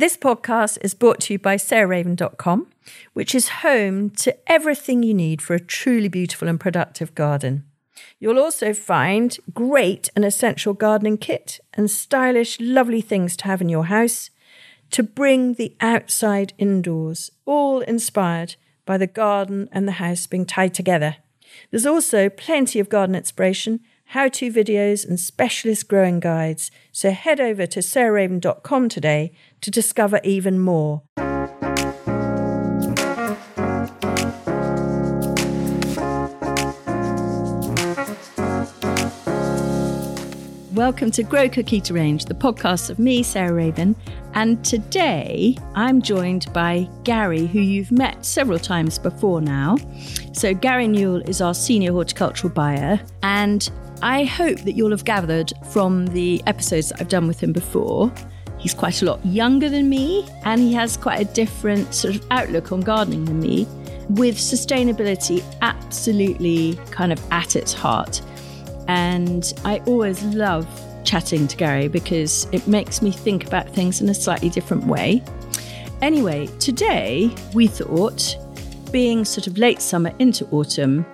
This podcast is brought to you by sarahraven.com, which is home to everything you need for a truly beautiful and productive garden. You'll also find great and essential gardening kit and stylish, lovely things to have in your house to bring the outside indoors, all inspired by the garden and the house being tied together. There's also plenty of garden inspiration, how to videos, and specialist growing guides. So head over to sarahraven.com today to discover even more. Welcome to Grow Cook Eat Arrange, the podcast of me, Sarah Raven. And today I'm joined by Gary, who you've met several times before now. So, Gary Newell is our senior horticultural buyer. And I hope that you'll have gathered from the episodes that I've done with him before. He's quite a lot younger than me, and he has quite a different sort of outlook on gardening than me, with sustainability absolutely kind of at its heart. And I always love chatting to Gary because it makes me think about things in a slightly different way. Anyway, today we thought, being sort of late summer into autumn,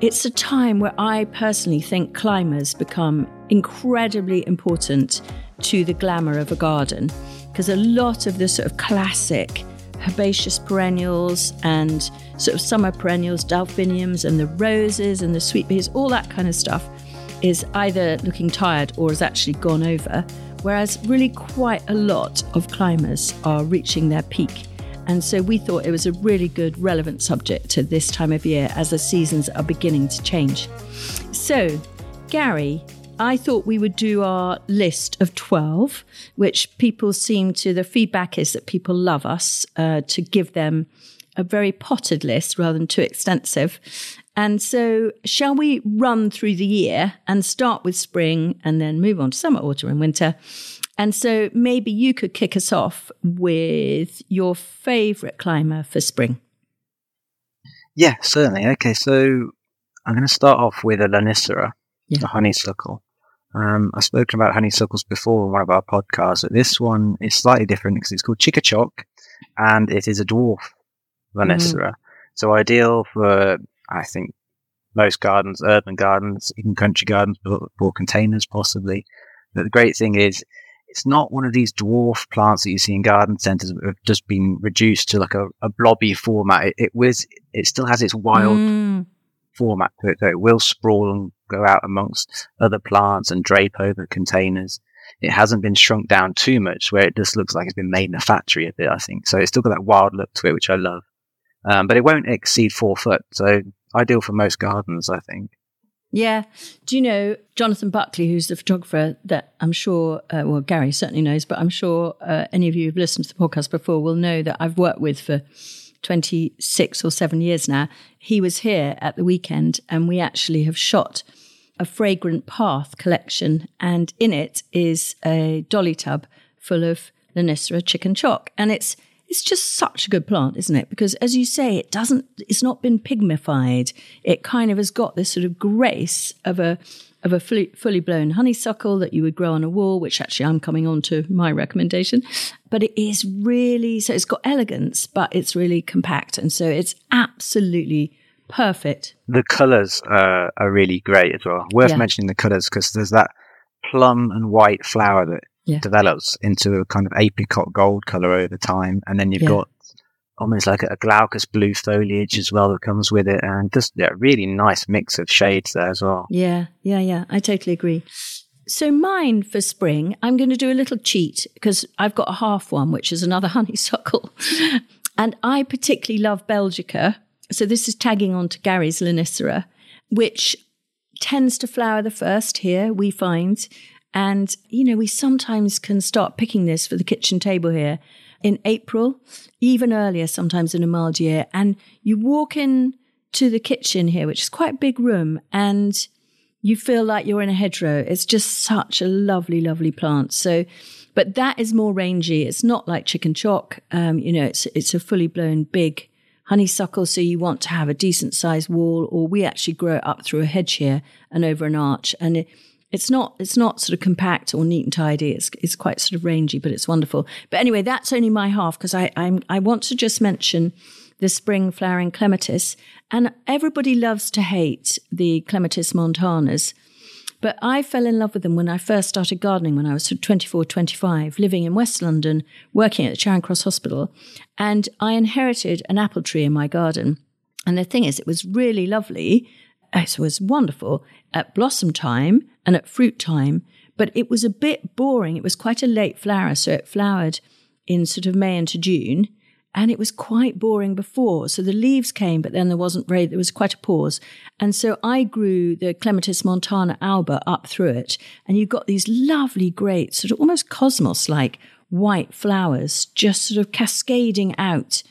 it's a time where I personally think climbers become incredibly important to the glamour of a garden because a lot of the sort of classic herbaceous perennials and sort of summer perennials, delphiniums and the roses and the sweet peas, all that kind of stuff is either looking tired or has actually gone over, whereas really quite a lot of climbers are reaching their peak. And so we thought it was a really good, relevant subject to this time of year as the seasons are beginning to change. So, Gary, I thought we would do our list of 12, which people seem to, the feedback is that people love us uh, to give them a very potted list rather than too extensive. And so, shall we run through the year and start with spring and then move on to summer, autumn, and winter? And so, maybe you could kick us off with your favorite climber for spring. Yeah, certainly. Okay, so I'm going to start off with a Lonicera, yeah. a honeysuckle. Um, I've spoken about honeysuckles before in one of our podcasts, but this one is slightly different because it's called Chic et Choc and it is a dwarf Lonicera. Mm. So ideal for I think most gardens, urban gardens, even country gardens, for containers possibly. But the great thing is, it's not one of these dwarf plants that you see in garden centres that have just been reduced to like a, a blobby format. It, it was, it still has its wild mm. format to it, so it will sprawl and go out amongst other plants and drape over containers. It hasn't been shrunk down too much, where it just looks like it's been made in a factory a bit. I think so. It's still got that wild look to it, which I love. Um, but it won't exceed four foot, so ideal for most gardens, I think. Yeah. Do you know Jonathan Buckley, who's the photographer that I'm sure, uh, well, Gary certainly knows, but I'm sure uh, any of you who've listened to the podcast before will know that I've worked with for 26 or seven years now. He was here at the weekend and we actually have shot a fragrant path collection. And in it is a dolly tub full of Lonicera Chic et Choc. And it's it's just such a good plant, isn't it? Because as you say, it doesn't, it's not been pygmified. It kind of has got this sort of grace of a, of a fully, fully blown honeysuckle that you would grow on a wall, which actually I'm coming on to my recommendation. But it is really, so it's got elegance, but it's really compact. And so it's absolutely perfect. The colours uh, are really great as well. Worth yeah. mentioning the colours because there's that plum and white flower that yeah. develops into a kind of apricot gold color over time. And then you've yeah. got almost like a, glaucous blue foliage as well that comes with it. And just yeah, really nice mix of shades there as well. Yeah, yeah, yeah. I totally agree. So mine for spring, I'm going to do a little cheat because I've got a half one, which is another honeysuckle. and I particularly love Belgica. So this is tagging on to Gary's Lonicera, which tends to flower the first here, we find. And, you know, we sometimes can start picking this for the kitchen table here in April, even earlier, sometimes in a mild year. And you walk in to the kitchen here, which is quite a big room, and you feel like you're in a hedgerow. It's just such a lovely, lovely plant. So, but that is more rangy. It's not like Chic et Choc. Um, you know, it's it's a fully blown big honeysuckle. So you want to have a decent sized wall, or we actually grow it up through a hedge here and over an arch, and it, It's not it's not sort of compact or neat and tidy. It's it's quite sort of rangy, but it's wonderful. But anyway, that's only my half because I I'm, I want to just mention the spring flowering clematis, and everybody loves to hate the clematis montanas. But I fell in love with them when I first started gardening when I was 24, 25, living in West London, working at the Charing Cross Hospital. And I inherited an apple tree in my garden. And the thing is, it was really lovely. It was wonderful at blossom time and at fruit time, but it was a bit boring. It was quite a late flower, so it flowered in sort of May into June and it was quite boring before. So the leaves came, but then there wasn't there was quite a pause. And so I grew the Clematis montana alba up through it. And you got these lovely, great, sort of almost cosmos like white flowers just sort of cascading out.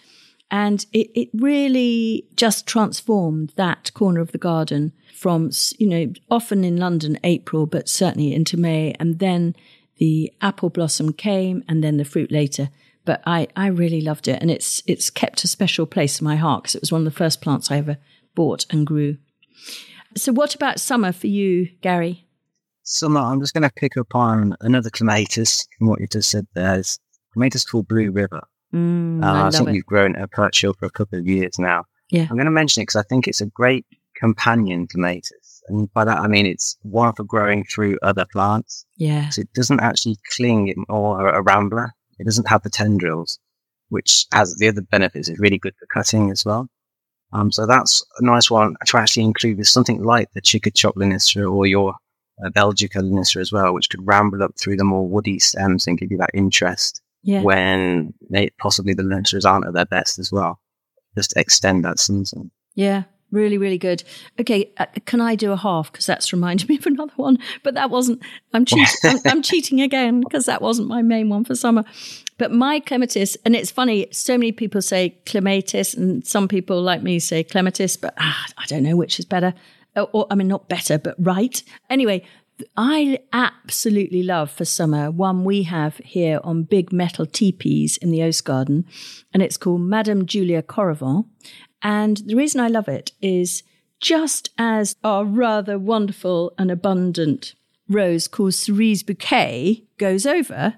And it, it really just transformed that corner of the garden from, you know, often in London, April, but certainly into May. And then the apple blossom came and then the fruit later but I, I really loved it. And it's, it's kept a special place in my heart because it was one of the first plants I ever bought and grew. So, what about summer for you, Gary? Summer, I'm just going to pick up on another clematis from what you just said there. It's clematis called Blue River. Mm, uh, I, I think it. you've grown a perch for a couple of years now. Yeah. I'm going to mention it because I think it's a great companion clematis. And by that, I mean it's one for growing through other plants. Yeah. So it doesn't actually cling or a rambler. It doesn't have the tendrils, which has the other benefits. It's really good for cutting as well. Um, so that's a nice one to actually include with something like the Chic et Choc Lonicera or your uh, Belgica Lonicera as well, which could ramble up through the more woody stems and give you that interest yeah. when they, possibly the Loniceras aren't at their best as well. Just extend that season. Yeah, Really, really good. Okay, uh, can I do a half because that's reminded me of another one, but that wasn't. I'm, cheat, I'm, I'm cheating again because that wasn't my main one for summer. But my clematis, and it's funny. So many people say clematis, and some people like me say clematis, but ah, I don't know which is better. Or, or I mean, not better, but right. Anyway, I absolutely love for summer one we have here on big metal teepees in the Oast Garden, and it's called Madame Julia Correvon. And the reason I love it is just as our rather wonderful and abundant rose called Cerise Bouquet goes over,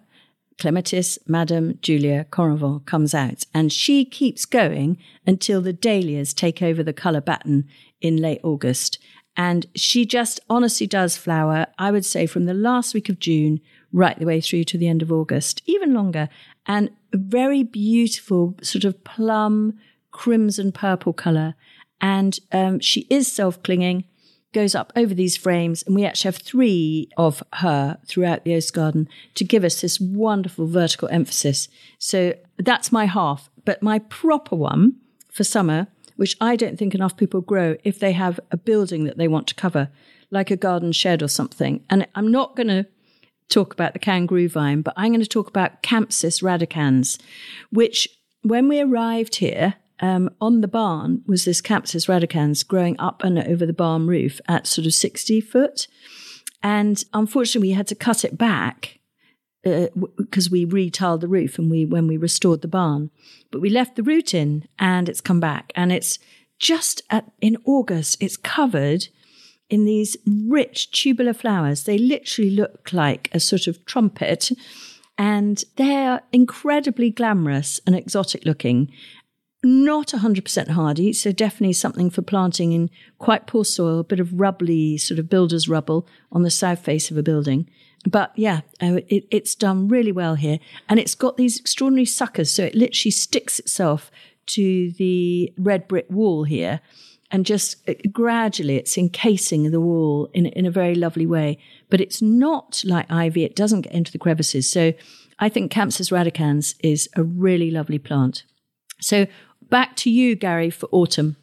Clematis Madame Julia Correvon comes out, and she keeps going until the dahlias take over the colour baton in late August. And she just honestly does flower, I would say, from the last week of June right the way through to the end of August, even longer. And a very beautiful, sort of plum, crimson purple color. And um, she is self clinging, goes up over these frames. And we actually have three of her throughout the Oast Garden to give us this wonderful vertical emphasis. So that's my half. But my proper one for summer, which I don't think enough people grow if they have a building that they want to cover, like a garden shed or something. And I'm not going to talk about the kangaroo vine, but I'm going to talk about Campsis radicans, which when we arrived here, um, on the barn was this Campsis radicans growing up and over the barn roof at sort of 60 foot. And unfortunately, we had to cut it back because uh, we retiled the roof and we when we restored the barn. But we left the root in and it's come back. And it's just at, in August, it's covered in these rich tubular flowers. They literally look like a sort of trumpet and they're incredibly glamorous and exotic looking not 100% hardy, so definitely something for planting in quite poor soil, a bit of rubbly sort of builder's rubble on the south face of a building. But yeah, it, it's done really well here. And it's got these extraordinary suckers, so it literally sticks itself to the red brick wall here. And just uh, gradually it's encasing the wall in, in a very lovely way. But it's not like ivy, it doesn't get into the crevices. So I think Campsis radicans is a really lovely plant. So back to you, Gary, for autumn.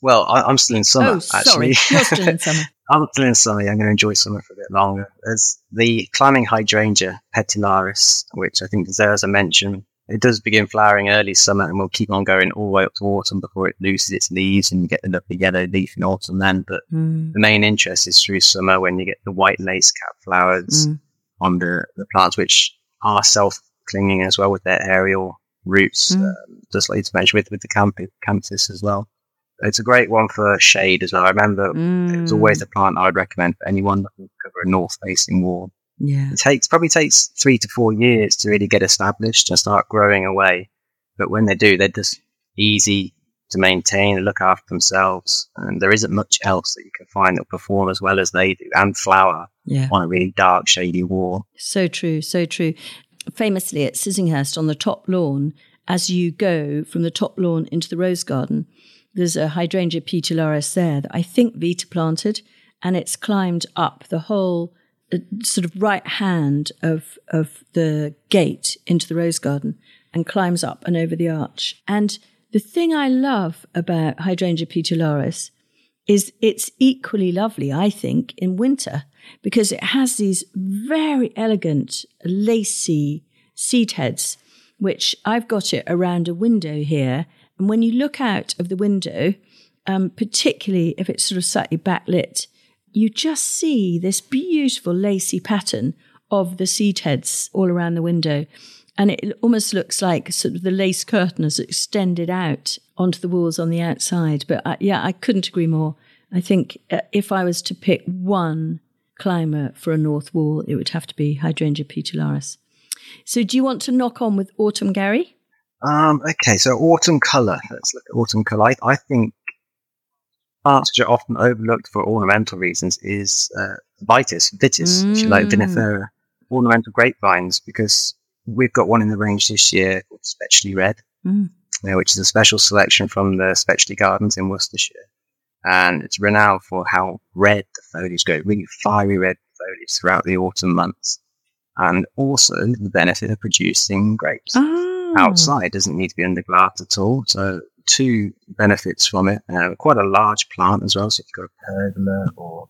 Well, I, am still in summer. Oh, sorry, actually. you're still in summer. I'm in summer. I'm going to enjoy summer for a bit longer. There's the climbing hydrangea petiolaris, which I think deserves a mention. It does begin flowering early summer and will keep on going all the way up to autumn before it loses its leaves and you get the lovely yellow leaf in autumn then. But mm. the main interest is through summer when you get the white lace cap flowers mm. on the, the plants, which are self clinging as well with their aerial roots, mm. um, just like to mention with, with the camp- Campsis as well. It's a great one for shade as well. I remember mm. it was always mm. a plant I would recommend for anyone looking to cover a north facing wall. Yeah. It takes probably takes three to four years to really get established and start growing away. But when they do, they're just easy to maintain and look after themselves. And there isn't much else that you can find that will perform as well as they do and flower yeah. on a really dark, shady wall. So true, so true. Famously at Sissinghurst on the top lawn, as you go from the top lawn into the rose garden, there's a hydrangea petiolaris there that I think Vita planted, and it's climbed up the whole uh, sort of right hand of of the gate into the rose garden and climbs up and over the arch. And the thing I love about hydrangea petiolaris is it's equally lovely, I think, in winter because it has these very elegant, lacy seed heads, which I've got it around a window here. And when you look out of the window, um, particularly if it's sort of slightly backlit, you just see this beautiful lacy pattern of the seed heads all around the window. And it almost looks like sort of the lace curtain has extended out onto the walls on the outside. But I, yeah, I couldn't agree more. I think uh, if I was to pick one climber for a north wall, it would have to be Hydrangea petiolaris. So, do you want to knock on with autumn, Gary? Um, okay, so autumn colour. Let's look at autumn colour. I, I think plants which are often overlooked for ornamental reasons is uh, vitis, vitis, mm. if you like, vinifera, ornamental grapevines, because we've got one in the range this year called Red, mm. uh, which is a special selection from the Spetchley Gardens in Worcestershire. And it's renowned for how red the foliage goes, really fiery red foliage throughout the autumn months. And also the benefit of producing grapes. Oh. Outside doesn't need to be under glass at all. So two benefits from it. Uh, quite a large plant as well. So if you've got a pergola or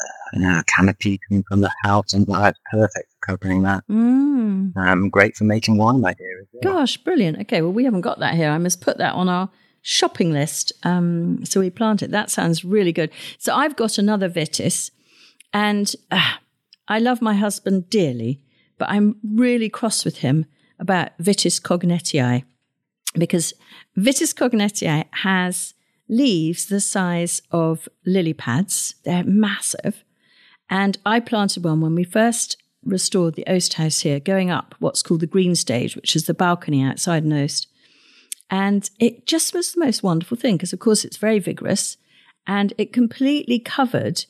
uh, you know, a canopy coming from the house, and that's perfect for covering that. Mm. Um, great for making wine, I hear. Well. Gosh, brilliant. Okay, well, we haven't got that here. I must put that on our shopping list. Um, so we plant it. That sounds really good. So I've got another vitis, and uh, I love my husband dearly, but I'm really cross with him about Vitis coignetiae because Vitis coignetiae has leaves the size of lily pads. They're massive. And I planted one when we first restored the Oast House here, going up what's called the green stage, which is the balcony outside an Oast. And it just was the most wonderful thing because, of course, it's very vigorous and it completely covered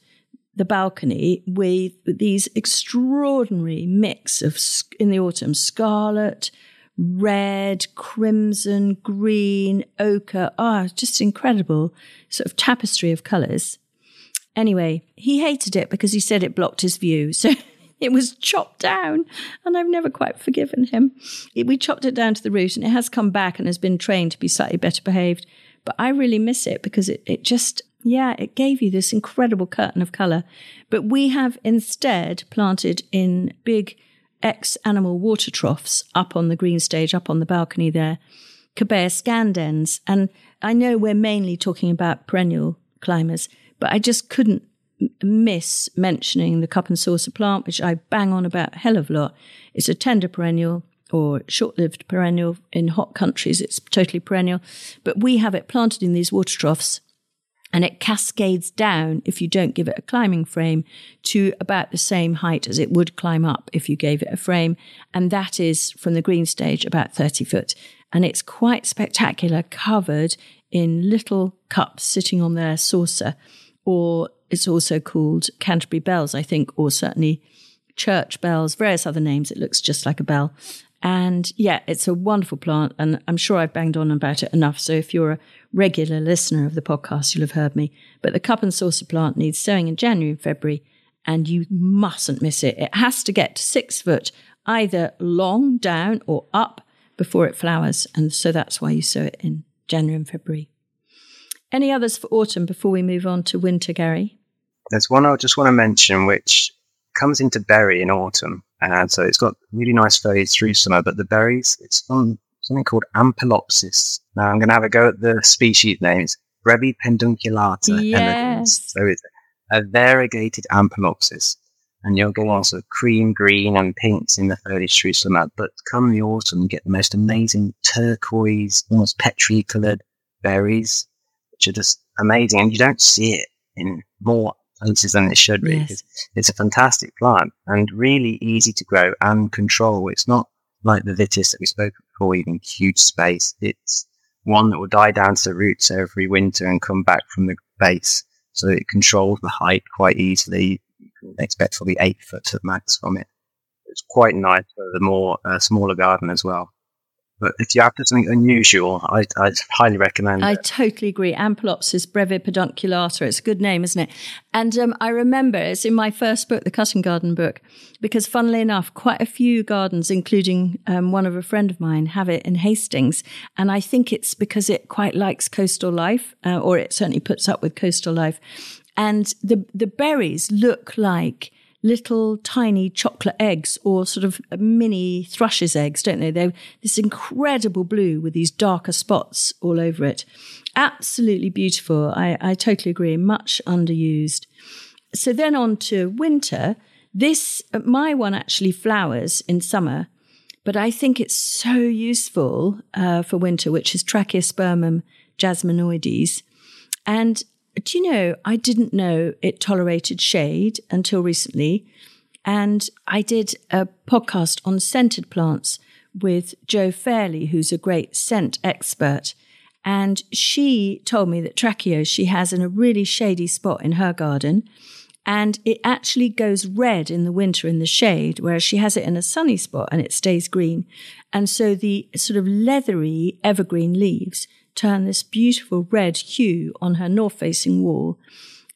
the balcony with these extraordinary mix of, in the autumn, scarlet, red, crimson, green, ochre. Ah, oh, just incredible sort of tapestry of colours. Anyway, he hated it because he said it blocked his view. So it was chopped down, and I've never quite forgiven him. It, we chopped it down to the root, and it has come back and has been trained to be slightly better behaved. But I really miss it because it, it just, yeah, it gave you this incredible curtain of colour. But we have instead planted in big ex animal water troughs up on the green stage, up on the balcony there, Cobaea scandens. And I know we're mainly talking about perennial climbers, but I just couldn't miss mentioning the cup and saucer plant, which I bang on about a hell of a lot. It's a tender perennial or short lived perennial. In hot countries, it's totally perennial. But we have it planted in these water troughs and it cascades down if you don't give it a climbing frame to about the same height as it would climb up if you gave it a frame. And that is from the green stage about 30 foot. And it's quite spectacular, covered in little cups sitting on their saucer. Or it's also called Canterbury bells, I think, or certainly church bells, various other names. It looks just like a bell. And yeah, it's a wonderful plant. And I'm sure I've banged on about it enough. So if you're a regular listener of the podcast, you'll have heard me. But the cup and saucer plant needs sowing in January and February, and you mustn't miss it. It has to get six foot, either long down or up before it flowers. And so that's why you sow it in January and February. Any others for autumn before we move on to winter, Gary? There's one I just want to mention which comes into berry in autumn. And so it's got really nice foliage through summer, but the berries, it's on something called Ampelopsis. Now I'm going to have a go at the species names. Brevi pedunculata yes. elegans. So it's a variegated Ampelopsis. And you'll get lots of cream, green, and pinks in the foliage through summer. But come the autumn, you get the most amazing turquoise, almost petri coloured berries. which are just amazing. And you don't see it in more places than it should be. Yes. It's a fantastic plant and really easy to grow and control. It's not like the vitis that we spoke before, even huge space. It's one that will die down to the roots every winter and come back from the base. So it controls the height quite easily. You can expect probably eight foot at max from it. It's quite nice for the more uh, smaller garden as well. But if you're after something unusual, I, I highly recommend I it. totally agree. Ampelopsis brevipedunculata. It's a good name, isn't it? And um, I remember it's in my first book, the Cutting Garden book, because funnily enough, quite a few gardens, including um, one of a friend of mine, have it in Hastings. And I think it's because it quite likes coastal life, uh, or it certainly puts up with coastal life. And the, the berries look like little tiny chocolate eggs or sort of mini thrush's eggs, don't they? They're this incredible blue with these darker spots all over it. Absolutely beautiful. I, I totally agree. Much underused. So then on to winter. This, my one actually flowers in summer, but I think it's so useful uh, for winter, which is Trachelospermum jasminoides. And do you know, I didn't know it tolerated shade until recently. And I did a podcast on scented plants with Jo Fairley, who's a great scent expert. And she told me that Tracheo she has in a really shady spot in her garden. And it actually goes red in the winter in the shade, whereas she has it in a sunny spot and it stays green. And so the sort of leathery evergreen leaves turn this beautiful red hue on her north facing wall.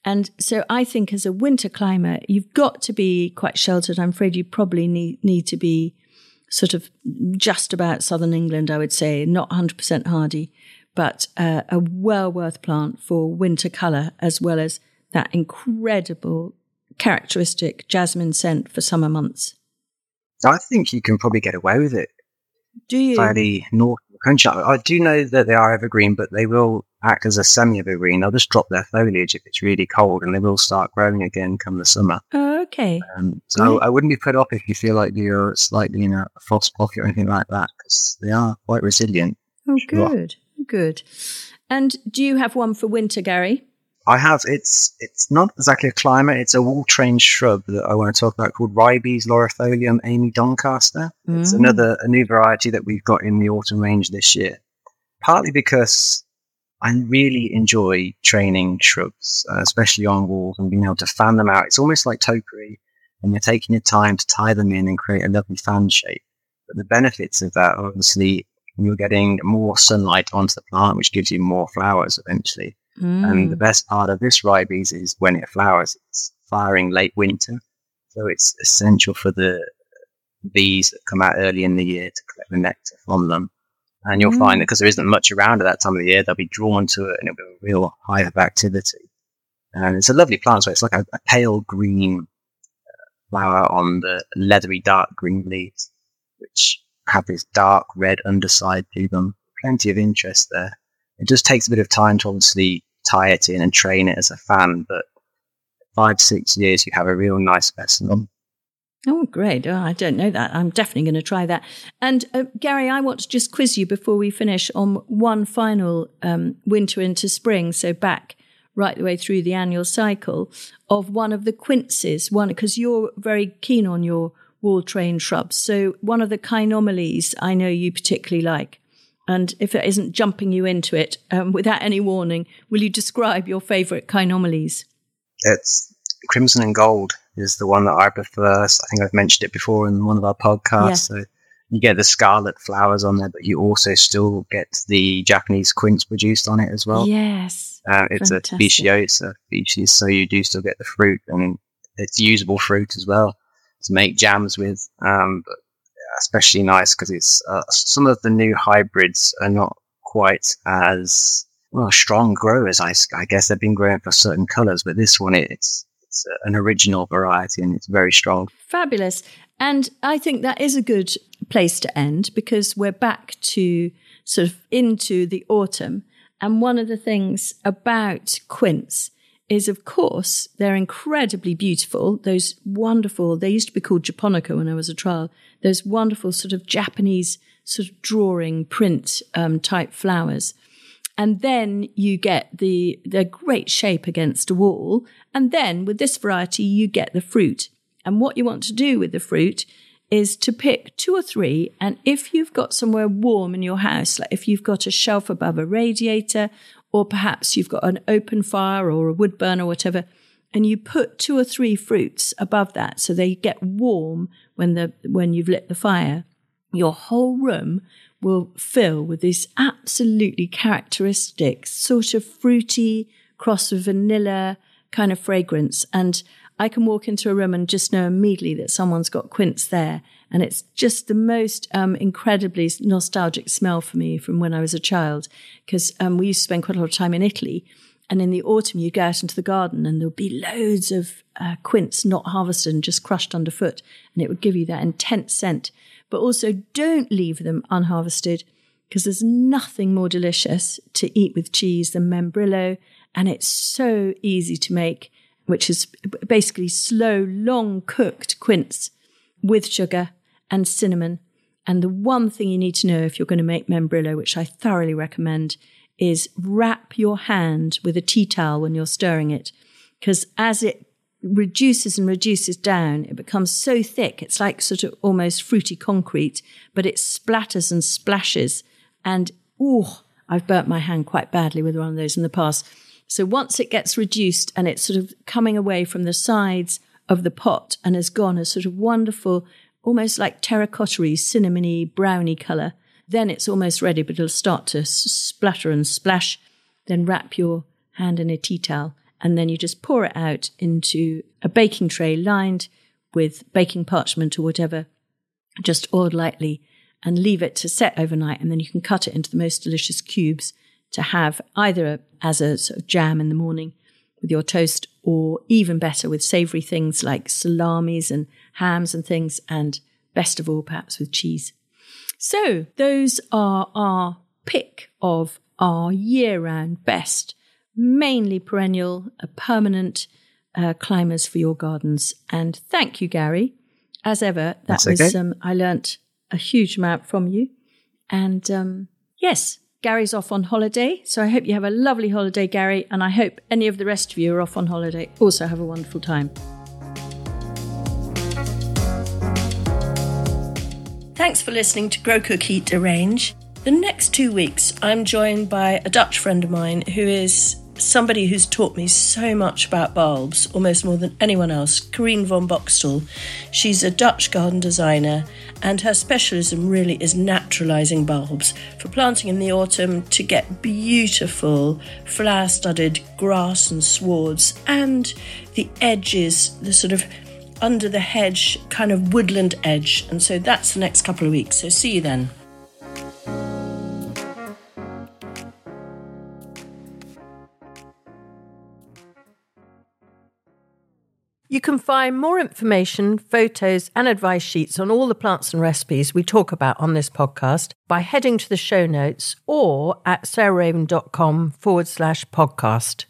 And so I think as a winter climber, you've got to be quite sheltered. I'm afraid you probably need, need to be sort of just about southern England, I would say, not 100% hardy, but uh, a well worth plant for winter colour as well as that incredible characteristic jasmine scent for summer months. I think you can probably get away with it Do you? fairly north country. I I do know that they are evergreen, but they will act as a semi-evergreen. They'll just drop their foliage if it's really cold, and they will start growing again come the summer. Oh, okay. Um, so Right. I wouldn't be put off if you feel like you're slightly in a frost pocket or anything like that, because they are quite resilient. Oh, Sure. good. Good. And do you have one for winter, Gary? I have it's it's not exactly a climber, it's a wall-trained shrub that I want to talk about called Ribes laurifolium Amy Doncaster. It's Mm. another a new variety that we've got in the autumn range this year. Partly because I really enjoy training shrubs, uh, especially on walls, and being able to fan them out. It's almost like topiary, and you're taking your time to tie them in and create a lovely fan shape. But the benefits of that, are obviously, you're getting more sunlight onto the plant, which gives you more flowers eventually. And the Mm. best part of this ribes is when it flowers, it's flowering late winter. So it's essential for the bees that come out early in the year to collect the nectar from them. And you'll find that because there isn't much around at that time of the year, they'll be drawn to it and it'll be a real hive of activity. And it's a lovely plant. So it's like a, a pale green uh, flower on the leathery dark green leaves, which have this dark red underside to them. Plenty of interest there. It just takes a bit of time to obviously tie it in and train it as a fan, but five, six years, you have a real nice specimen. Oh, great. Oh, I don't know that. I'm definitely going to try that. And uh, Gary, I want to just quiz you before we finish on one final um, winter into spring. So back right the way through the annual cycle of one of the quinces, one, because you're very keen on your wall trained shrubs. So one of the chaenomeles I know you particularly like. And if it isn't jumping you into it um, without any warning, will you describe your favorite chaenomeles? It's crimson and gold is the one that I prefer. I think I've mentioned it before in one of our podcasts. Yeah. So you get the scarlet flowers on there, but you also still get the Japanese quince produced on it as well. yes. Uh, it's Fantastic. a speciosa species, so you do still get the fruit, and it's usable fruit as well to make jams with. Um, but especially nice because it's uh, some of the new hybrids are not quite as well strong growers. I guess they've been growing for certain colours, but this one it's it's an original variety and it's very strong. Fabulous. And I think that is a good place to end because we're back to sort of into the autumn. And one of the things about quince is, of course, they're incredibly beautiful. Those wonderful, they used to be called japonica when I was a child, those wonderful sort of Japanese sort of drawing print um, type flowers. and then you get the the great shape against a wall and then with this variety you get the fruit and what you want to do with the fruit is to pick two or three and if you've got somewhere warm in your house like if you've got a shelf above a radiator or perhaps you've got an open fire or a wood burner or whatever and you put two or three fruits above that so they get warm when the when you've lit the fire your whole room will fill with this absolutely characteristic sort of fruity cross vanilla kind of fragrance. And I can walk into a room and just know immediately that someone's got quince there. And it's just the most um, incredibly nostalgic smell for me from when I was a child, because um, we used to spend quite a lot of time in Italy. And in the autumn, you go out into the garden and there'll be loads of uh, quince not harvested and just crushed underfoot. And it would give you that intense scent but also don't leave them unharvested because there's nothing more delicious to eat with cheese than membrillo. And it's so easy to make, which is basically slow, long cooked quince with sugar and cinnamon. And the one thing you need to know if you're going to make membrillo, which I thoroughly recommend, is wrap your hand with a tea towel when you're stirring it. Because as it reduces and reduces down. It becomes so thick. It's like sort of almost fruity concrete, but it splatters and splashes. And, oh, I've burnt my hand quite badly with one of those in the past. So once it gets reduced and it's sort of coming away from the sides of the pot and has gone a sort of wonderful, almost like terracotta cinnamony, browny colour, then it's almost ready, but it'll start to splatter and splash. Then wrap your hand in a tea towel and then you just pour it out into a baking tray lined with baking parchment or whatever, just oiled lightly, and leave it to set overnight. And then you can cut it into the most delicious cubes to have either as a sort of jam in the morning with your toast, or even better with savory things like salamis and hams and things, and best of all, perhaps with cheese. So those are our pick of our year round best mainly perennial, uh, permanent uh, climbers for your gardens. And thank you, Gary. As ever, that That's was okay. um, I learnt a huge amount from you. And um, yes, Gary's off on holiday. So I hope you have a lovely holiday, Gary. And I hope any of the rest of you are off on holiday. Also, have a wonderful time. Thanks for listening to Grow Cook Eat Arrange. The next two weeks, I'm joined by a Dutch friend of mine who is somebody who's taught me so much about bulbs, almost more than anyone else, Corine van Boxtel. She's a Dutch garden designer, and her specialism really is naturalizing bulbs for planting in the autumn to get beautiful flower studded grass and swards, and the edges, the sort of under the hedge kind of woodland edge. And so that's the next couple of weeks. So see you then. You can find more information, photos, and advice sheets on all the plants and recipes we talk about on this podcast by heading to the show notes or at sarahraven.com forward slash podcast.